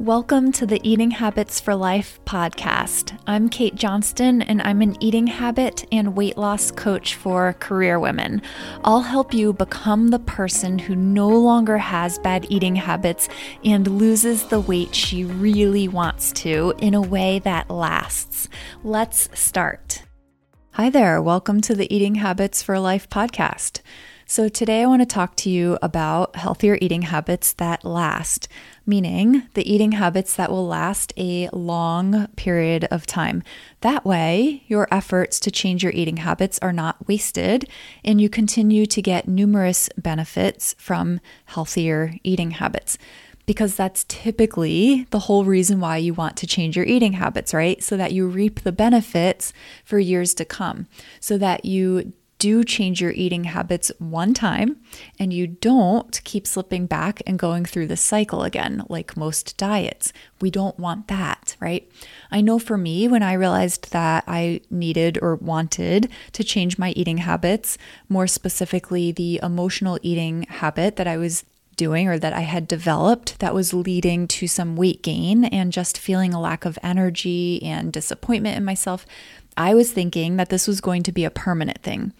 Welcome to the Eating Habits for Life podcast. I'm Kate Johnston, and I'm an eating habit and weight loss coach for career women. I'll help you become the person who no longer has bad eating habits and loses the weight she really wants to in a way that lasts. Let's start. Hi there. Welcome to the Eating Habits for Life podcast. So, today I want to talk to you about healthier eating habits that last, meaning the eating habits that will last a long period of time. That way, your efforts to change your eating habits are not wasted and you continue to get numerous benefits from healthier eating habits because that's typically the whole reason why you want to change your eating habits, right? So that you reap the benefits for years to come, so that you do change your eating habits one time and you don't keep slipping back and going through the cycle again, like most diets. We don't want that, right? I know for me, when I realized that I needed or wanted to change my eating habits, more specifically the emotional eating habit that I was doing or that I had developed that was leading to some weight gain and just feeling a lack of energy and disappointment in myself, I was thinking that this was going to be a permanent thing.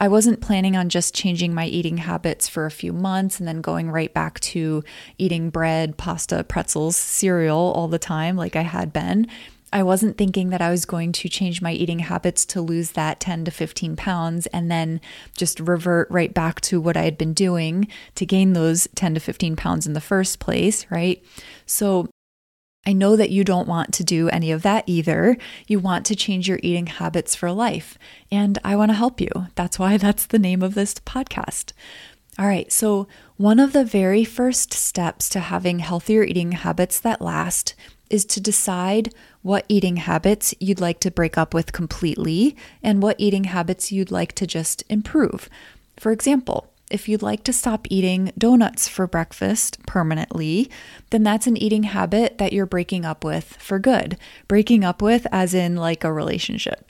I wasn't planning on just changing my eating habits for a few months and then going right back to eating bread, pasta, pretzels, cereal all the time like I had been. I wasn't thinking that I was going to change my eating habits to lose that 10 to 15 pounds and then just revert right back to what I had been doing to gain those 10 to 15 pounds in the first place, right? So I know that you don't want to do any of that either. You want to change your eating habits for life, and I want to help you. That's why that's the name of this podcast. All right, so one of the very first steps to having healthier eating habits that last is to decide what eating habits you'd like to break up with completely and what eating habits you'd like to just improve. For example, if you'd like to stop eating donuts for breakfast permanently, then that's an eating habit that you're breaking up with for good. Breaking up with, as in like a relationship.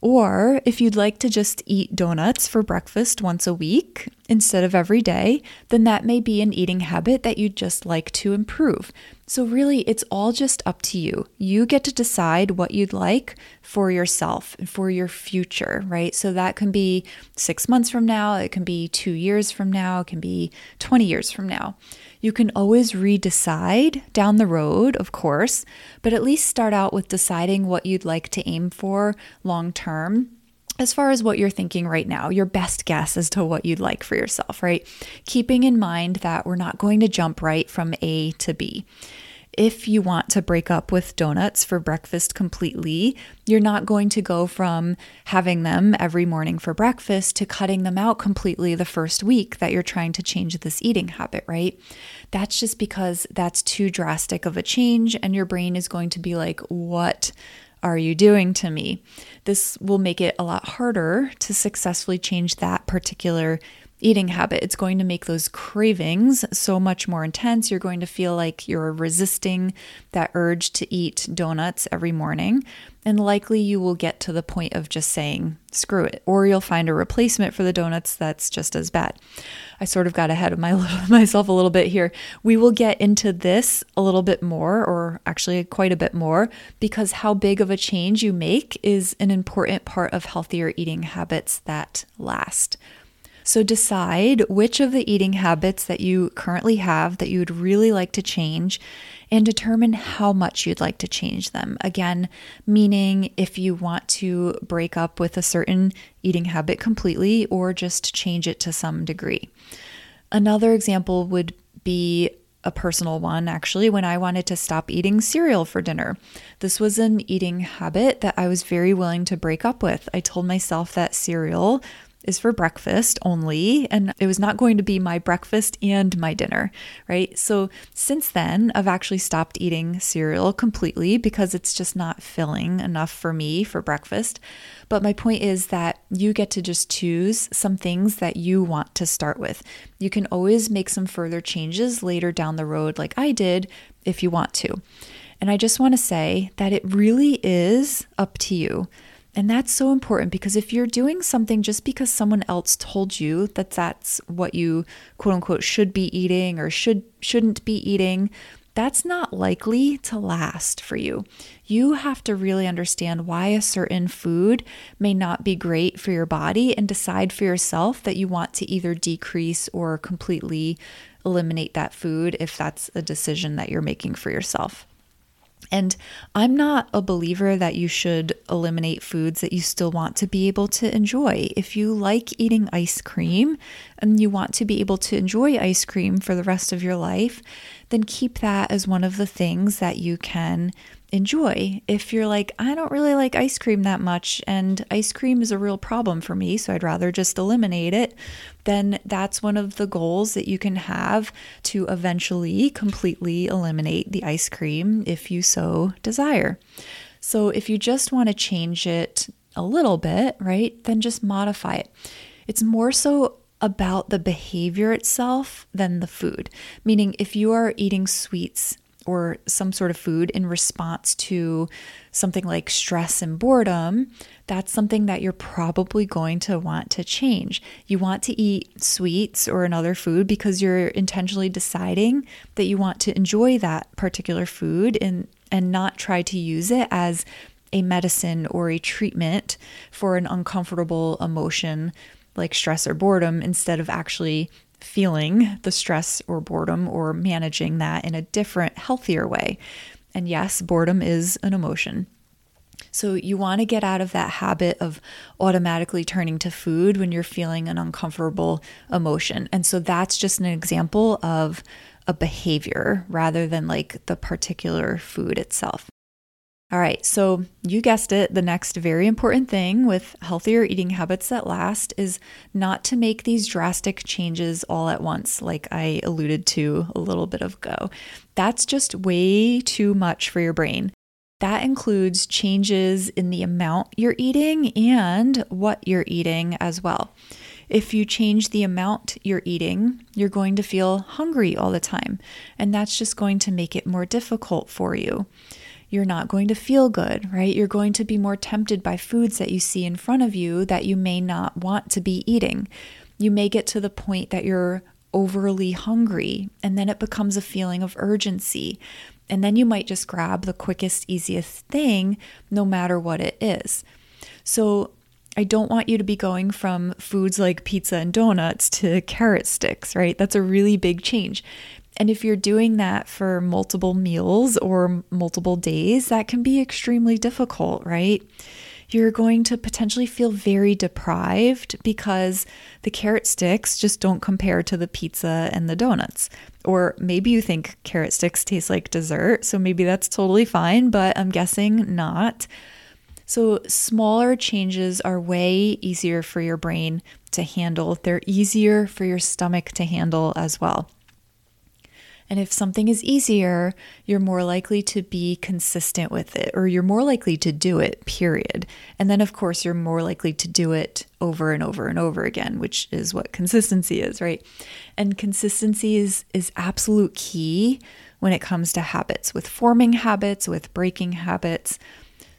Or if you'd like to just eat donuts for breakfast once a week instead of every day, then that may be an eating habit that you'd just like to improve. So, really, it's all just up to you. You get to decide what you'd like for yourself and for your future, right? So, that can be six months from now, it can be two years from now, it can be 20 years from now. You can always redecide down the road, of course, but at least start out with deciding what you'd like to aim for long term as far as what you're thinking right now, your best guess as to what you'd like for yourself, right? Keeping in mind that we're not going to jump right from A to B if you want to break up with donuts for breakfast completely, you're not going to go from having them every morning for breakfast to cutting them out completely the first week that you're trying to change this eating habit, right? That's just because that's too drastic of a change, and your brain is going to be like, What? Are you doing to me? This will make it a lot harder to successfully change that particular eating habit. It's going to make those cravings so much more intense. You're going to feel like you're resisting that urge to eat donuts every morning. And likely you will get to the point of just saying, screw it, or you'll find a replacement for the donuts that's just as bad. I sort of got ahead of my, myself a little bit here. We will get into this a little bit more, or actually quite a bit more, because how big of a change you make is an important part of healthier eating habits that last. So decide which of the eating habits that you currently have that you would really like to change and determine how much you'd like to change them. Again, meaning if you want to break up with a certain eating habit completely or just change it to some degree. Another example would be a personal one actually when I wanted to stop eating cereal for dinner. This was an eating habit that I was very willing to break up with. I told myself that cereal is for breakfast only, and it was not going to be my breakfast and my dinner, right? So since then, I've actually stopped eating cereal completely because it's just not filling enough for me for breakfast. But my point is that you get to just choose some things that you want to start with. You can always make some further changes later down the road, like I did, if you want to. And I just want to say that it really is up to you. And that's so important because if you're doing something just because someone else told you that that's what you quote unquote should be eating or should shouldn't be eating, that's not likely to last for you. You have to really understand why a certain food may not be great for your body and decide for yourself that you want to either decrease or completely eliminate that food if that's a decision that you're making for yourself. And I'm not a believer that you should eliminate foods that you still want to be able to enjoy. If you like eating ice cream and you want to be able to enjoy ice cream for the rest of your life, then keep that as one of the things that you can enjoy. If you're like, I don't really like ice cream that much, and ice cream is a real problem for me, so I'd rather just eliminate it, then that's one of the goals that you can have to eventually completely eliminate the ice cream if you so desire. So if you just want to change it a little bit, right, then just modify it. It's more so about the behavior itself than the food. Meaning, if you are eating sweets or some sort of food in response to something like stress and boredom, that's something that you're probably going to want to change. You want to eat sweets or another food because you're intentionally deciding that you want to enjoy that particular food and and not try to use it as a medicine or a treatment for an uncomfortable emotion like stress or boredom instead of actually feeling the stress or boredom or managing that in a different, healthier way. And yes, boredom is an emotion. So, you want to get out of that habit of automatically turning to food when you're feeling an uncomfortable emotion. And so, that's just an example of a behavior rather than like the particular food itself. All right, so you guessed it. The next very important thing with healthier eating habits that last is not to make these drastic changes all at once, like I alluded to a little bit ago. That's just way too much for your brain. That includes changes in the amount you're eating and what you're eating as well. If you change the amount you're eating, you're going to feel hungry all the time, and that's just going to make it more difficult for you you're not going to feel good, right? You're going to be more tempted by foods that you see in front of you that you may not want to be eating. You may get to the point that you're overly hungry, and then it becomes a feeling of urgency. And then you might just grab the quickest, easiest thing, no matter what it is. So, I don't want you to be going from foods like pizza and donuts to carrot sticks, right? That's a really big change. And if you're doing that for multiple meals or multiple days, that can be extremely difficult, right? You're going to potentially feel very deprived because the carrot sticks just don't compare to the pizza and the donuts. Or maybe you think carrot sticks taste like dessert, so maybe that's totally fine, but I'm guessing not. So, smaller changes are way easier for your brain to handle. They're easier for your stomach to handle as well. And if something is easier, you're more likely to be consistent with it, or you're more likely to do it, period. And then, of course, you're more likely to do it over and over and over again, which is what consistency is, right? And consistency is, is absolute key when it comes to habits, with forming habits, with breaking habits.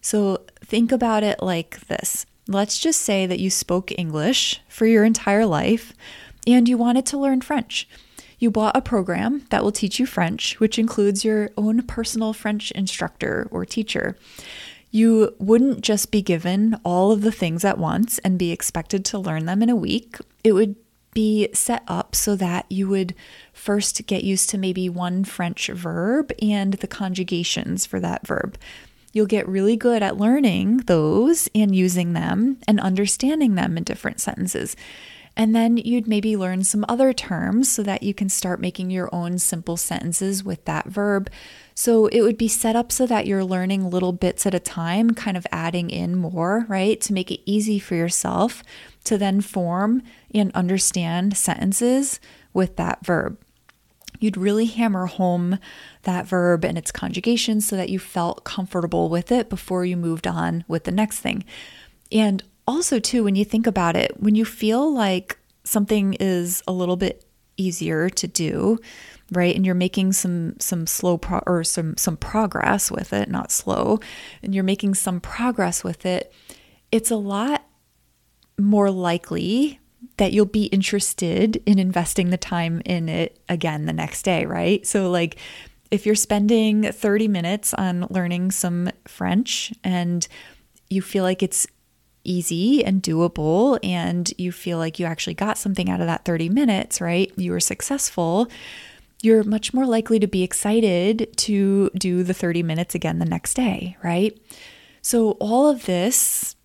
So think about it like this. Let's just say that you spoke English for your entire life and you wanted to learn French. You bought a program that will teach you French, which includes your own personal French instructor or teacher. You wouldn't just be given all of the things at once and be expected to learn them in a week. It would be set up so that you would first get used to maybe one French verb and the conjugations for that verb. You'll get really good at learning those and using them and understanding them in different sentences. And then you'd maybe learn some other terms so that you can start making your own simple sentences with that verb. So it would be set up so that you're learning little bits at a time, kind of adding in more, right? To make it easy for yourself to then form and understand sentences with that verb. You'd really hammer home that verb and its conjugation so that you felt comfortable with it before you moved on with the next thing. And also, too, when you think about it, when you feel like something is a little bit easier to do, right? And you're making some some slow pro- or some some progress with it, not slow, and you're making some progress with it, it's a lot more likely that you'll be interested in investing the time in it again the next day, right? So like if you're spending 30 minutes on learning some French and you feel like it's easy and doable and you feel like you actually got something out of that 30 minutes, right? You were successful. You're much more likely to be excited to do the 30 minutes again the next day, right? So, all of this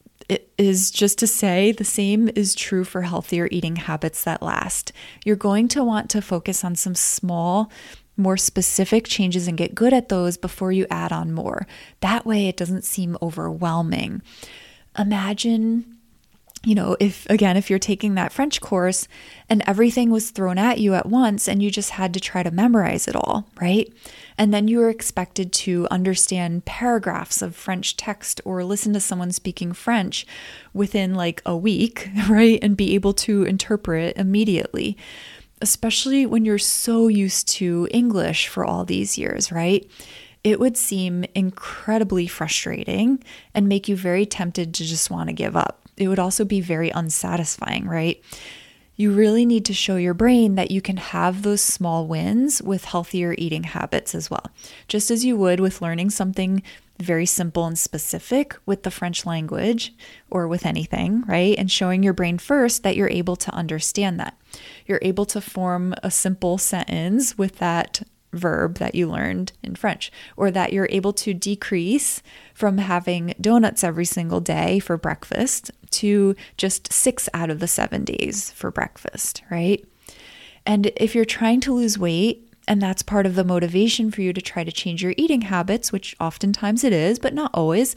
is just to say the same is true for healthier eating habits that last. You're going to want to focus on some small, more specific changes and get good at those before you add on more. That way, it doesn't seem overwhelming. Imagine you know, if again, if you're taking that French course and everything was thrown at you at once and you just had to try to memorize it all, right? And then you were expected to understand paragraphs of French text or listen to someone speaking French within like a week, right? And be able to interpret immediately, especially when you're so used to English for all these years, right? It would seem incredibly frustrating and make you very tempted to just want to give up it would also be very unsatisfying, right? You really need to show your brain that you can have those small wins with healthier eating habits as well, just as you would with learning something very simple and specific with the French language or with anything, right? And showing your brain first that you're able to understand that. You're able to form a simple sentence with that verb that you learned in French, or that you're able to decrease from having donuts every single day for breakfast to just six out of the seven days for breakfast, right? And if you're trying to lose weight, and that's part of the motivation for you to try to change your eating habits, which oftentimes it is, but not always.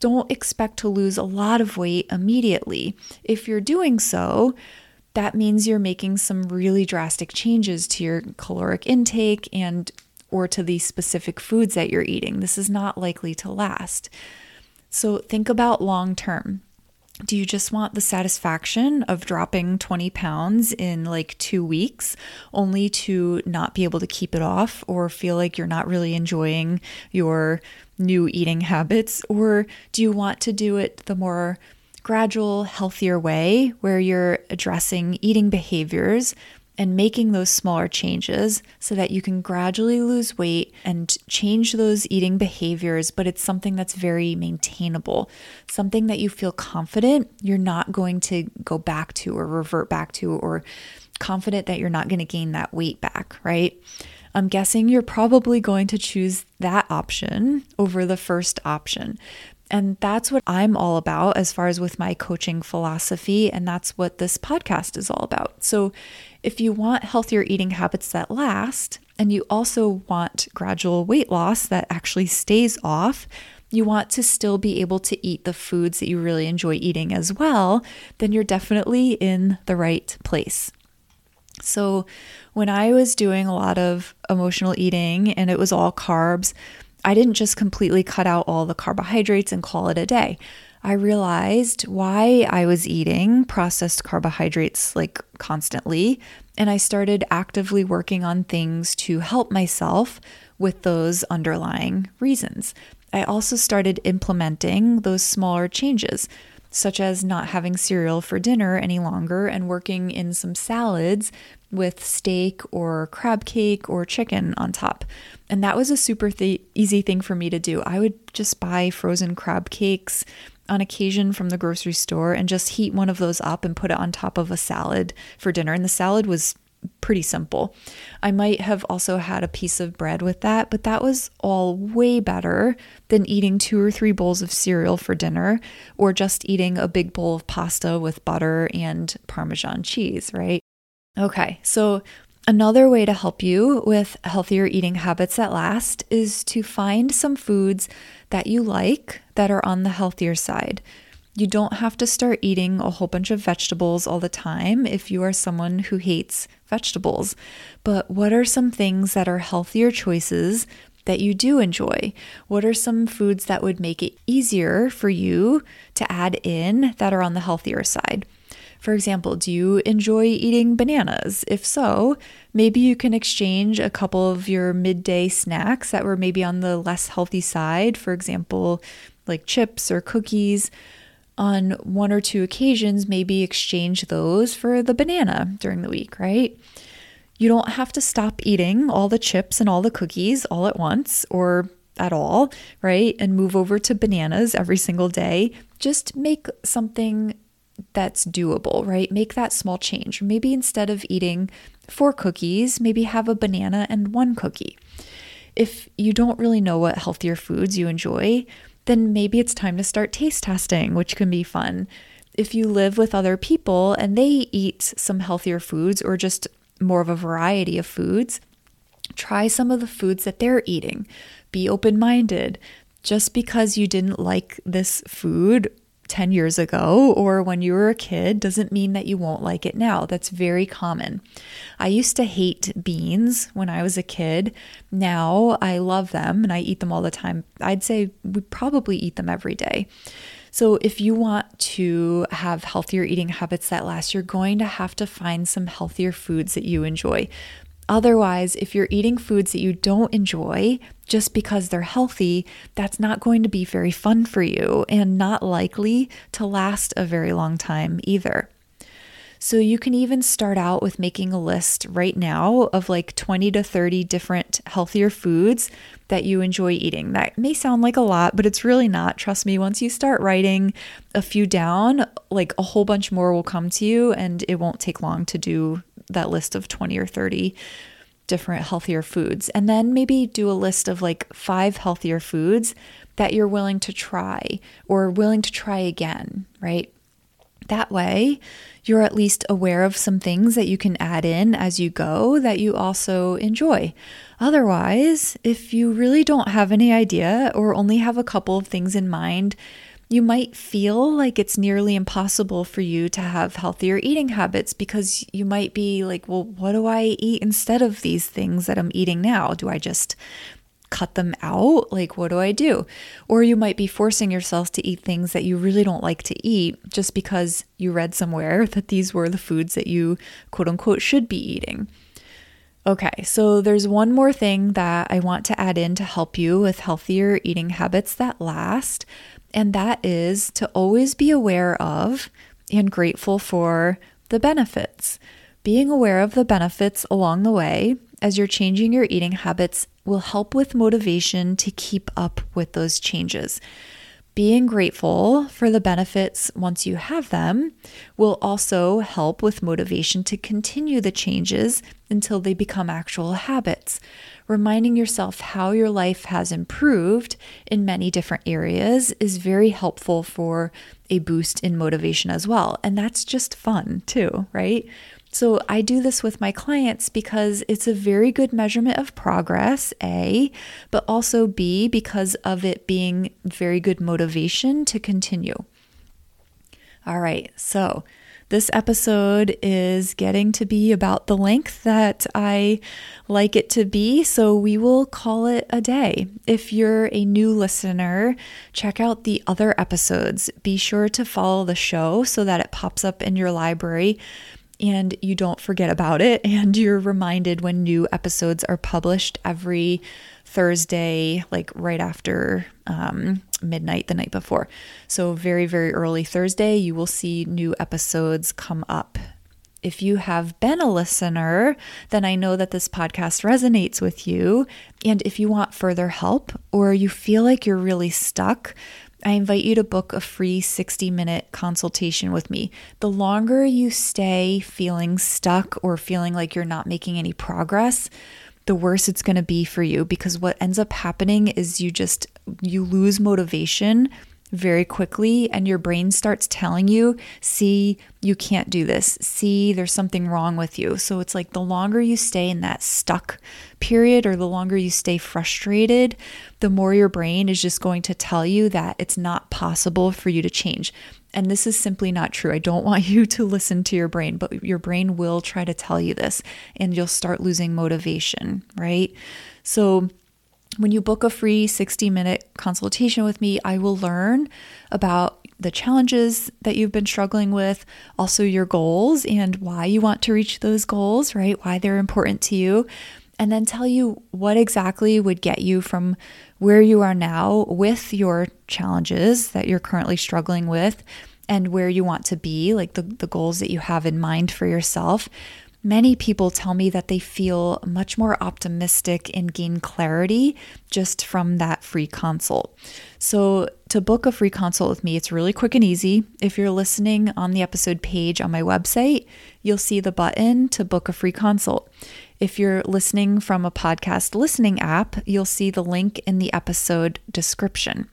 Don't expect to lose a lot of weight immediately. If you're doing so, that means you're making some really drastic changes to your caloric intake and or to the specific foods that you're eating. This is not likely to last. So think about long term. Do you just want the satisfaction of dropping 20 pounds in like two weeks only to not be able to keep it off or feel like you're not really enjoying your new eating habits? Or do you want to do it the more gradual, healthier way where you're addressing eating behaviors and making those smaller changes so that you can gradually lose weight and change those eating behaviors, but it's something that's very maintainable, something that you feel confident you're not going to go back to or revert back to, or confident that you're not going to gain that weight back, right? I'm guessing you're probably going to choose that option over the first option and that's what I'm all about as far as with my coaching philosophy. And that's what this podcast is all about. So, if you want healthier eating habits that last, and you also want gradual weight loss that actually stays off, you want to still be able to eat the foods that you really enjoy eating as well, then you're definitely in the right place. So, when I was doing a lot of emotional eating and it was all carbs, I didn't just completely cut out all the carbohydrates and call it a day. I realized why I was eating processed carbohydrates like constantly, and I started actively working on things to help myself with those underlying reasons. I also started implementing those smaller changes, such as not having cereal for dinner any longer and working in some salads with steak or crab cake or chicken on top. And that was a super th- easy thing for me to do. I would just buy frozen crab cakes on occasion from the grocery store and just heat one of those up and put it on top of a salad for dinner. And the salad was pretty simple. I might have also had a piece of bread with that, but that was all way better than eating two or three bowls of cereal for dinner or just eating a big bowl of pasta with butter and Parmesan cheese, right? Okay, so another way to help you with healthier eating habits that last is to find some foods that you like that are on the healthier side. You don't have to start eating a whole bunch of vegetables all the time if you are someone who hates vegetables. But what are some things that are healthier choices that you do enjoy? What are some foods that would make it easier for you to add in that are on the healthier side? For example, do you enjoy eating bananas? If so, maybe you can exchange a couple of your midday snacks that were maybe on the less healthy side, for example, like chips or cookies. On one or two occasions, maybe exchange those for the banana during the week, right? You don't have to stop eating all the chips and all the cookies all at once or at all, right? And move over to bananas every single day. Just make something that's doable, right? Make that small change. Maybe instead of eating four cookies, maybe have a banana and one cookie. If you don't really know what healthier foods you enjoy, then maybe it's time to start taste testing, which can be fun. If you live with other people and they eat some healthier foods or just more of a variety of foods, try some of the foods that they're eating. Be open minded. Just because you didn't like this food 10 years ago or when you were a kid doesn't mean that you won't like it now. That's very common. I used to hate beans when I was a kid. Now I love them and I eat them all the time. I'd say we probably eat them every day. So, if you want to have healthier eating habits that last, you're going to have to find some healthier foods that you enjoy. Otherwise, if you're eating foods that you don't enjoy just because they're healthy, that's not going to be very fun for you and not likely to last a very long time either. So you can even start out with making a list right now of like 20 to 30 different healthier foods that you enjoy eating. That may sound like a lot, but it's really not. Trust me, once you start writing a few down, like a whole bunch more will come to you and it won't take long to do that list of 20 or 30 different healthier foods. And then maybe do a list of like five healthier foods that you're willing to try or willing to try again, right? That way, you're at least aware of some things that you can add in as you go that you also enjoy. Otherwise, if you really don't have any idea or only have a couple of things in mind, you might feel like it's nearly impossible for you to have healthier eating habits because you might be like, well, what do I eat instead of these things that I'm eating now? Do I just cut them out? Like, what do I do? Or you might be forcing yourself to eat things that you really don't like to eat just because you read somewhere that these were the foods that you quote unquote should be eating. Okay, so there's one more thing that I want to add in to help you with healthier eating habits that last and that is to always be aware of and grateful for the benefits. Being aware of the benefits along the way as you're changing your eating habits will help with motivation to keep up with those changes. Being grateful for the benefits once you have them will also help with motivation to continue the changes until they become actual habits reminding yourself how your life has improved in many different areas is very helpful for a boost in motivation as well. And that's just fun too, right? So I do this with my clients because it's a very good measurement of progress, A, but also B, because of it being very good motivation to continue. All right, so this episode is getting to be about the length that I like it to be, so we will call it a day. If you're a new listener, check out the other episodes. Be sure to follow the show so that it pops up in your library and you don't forget about it and you're reminded when new episodes are published every Thursday, like right after um, midnight the night before. So, very, very early Thursday, you will see new episodes come up. If you have been a listener, then I know that this podcast resonates with you. And if you want further help or you feel like you're really stuck, I invite you to book a free 60 minute consultation with me. The longer you stay feeling stuck or feeling like you're not making any progress, the worse it's going to be for you because what ends up happening is you just you lose motivation very quickly and your brain starts telling you, "See, you can't do this. See, there's something wrong with you." So it's like the longer you stay in that stuck period or the longer you stay frustrated, the more your brain is just going to tell you that it's not possible for you to change. And this is simply not true. I don't want you to listen to your brain, but your brain will try to tell you this and you'll start losing motivation, right? So, when you book a free 60 minute consultation with me, I will learn about the challenges that you've been struggling with, also your goals and why you want to reach those goals, right? Why they're important to you, and then tell you what exactly would get you from where you are now with your challenges that you're currently struggling with and where you want to be, like the, the goals that you have in mind for yourself. Many people tell me that they feel much more optimistic and gain clarity just from that free consult. So, to book a free consult with me, it's really quick and easy. If you're listening on the episode page on my website, you'll see the button to book a free consult. If you're listening from a podcast listening app, you'll see the link in the episode description.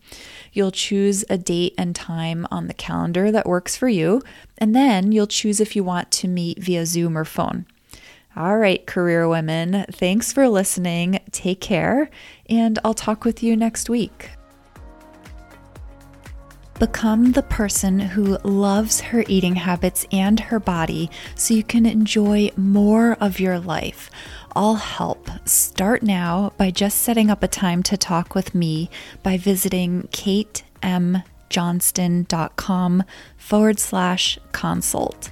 You'll choose a date and time on the calendar that works for you, and then you'll choose if you want to meet via Zoom or phone. All right, career women, thanks for listening. Take care, and I'll talk with you next week. Become the person who loves her eating habits and her body so you can enjoy more of your life. I'll help. Start now by just setting up a time to talk with me by visiting katemjohnston.com forward slash consult.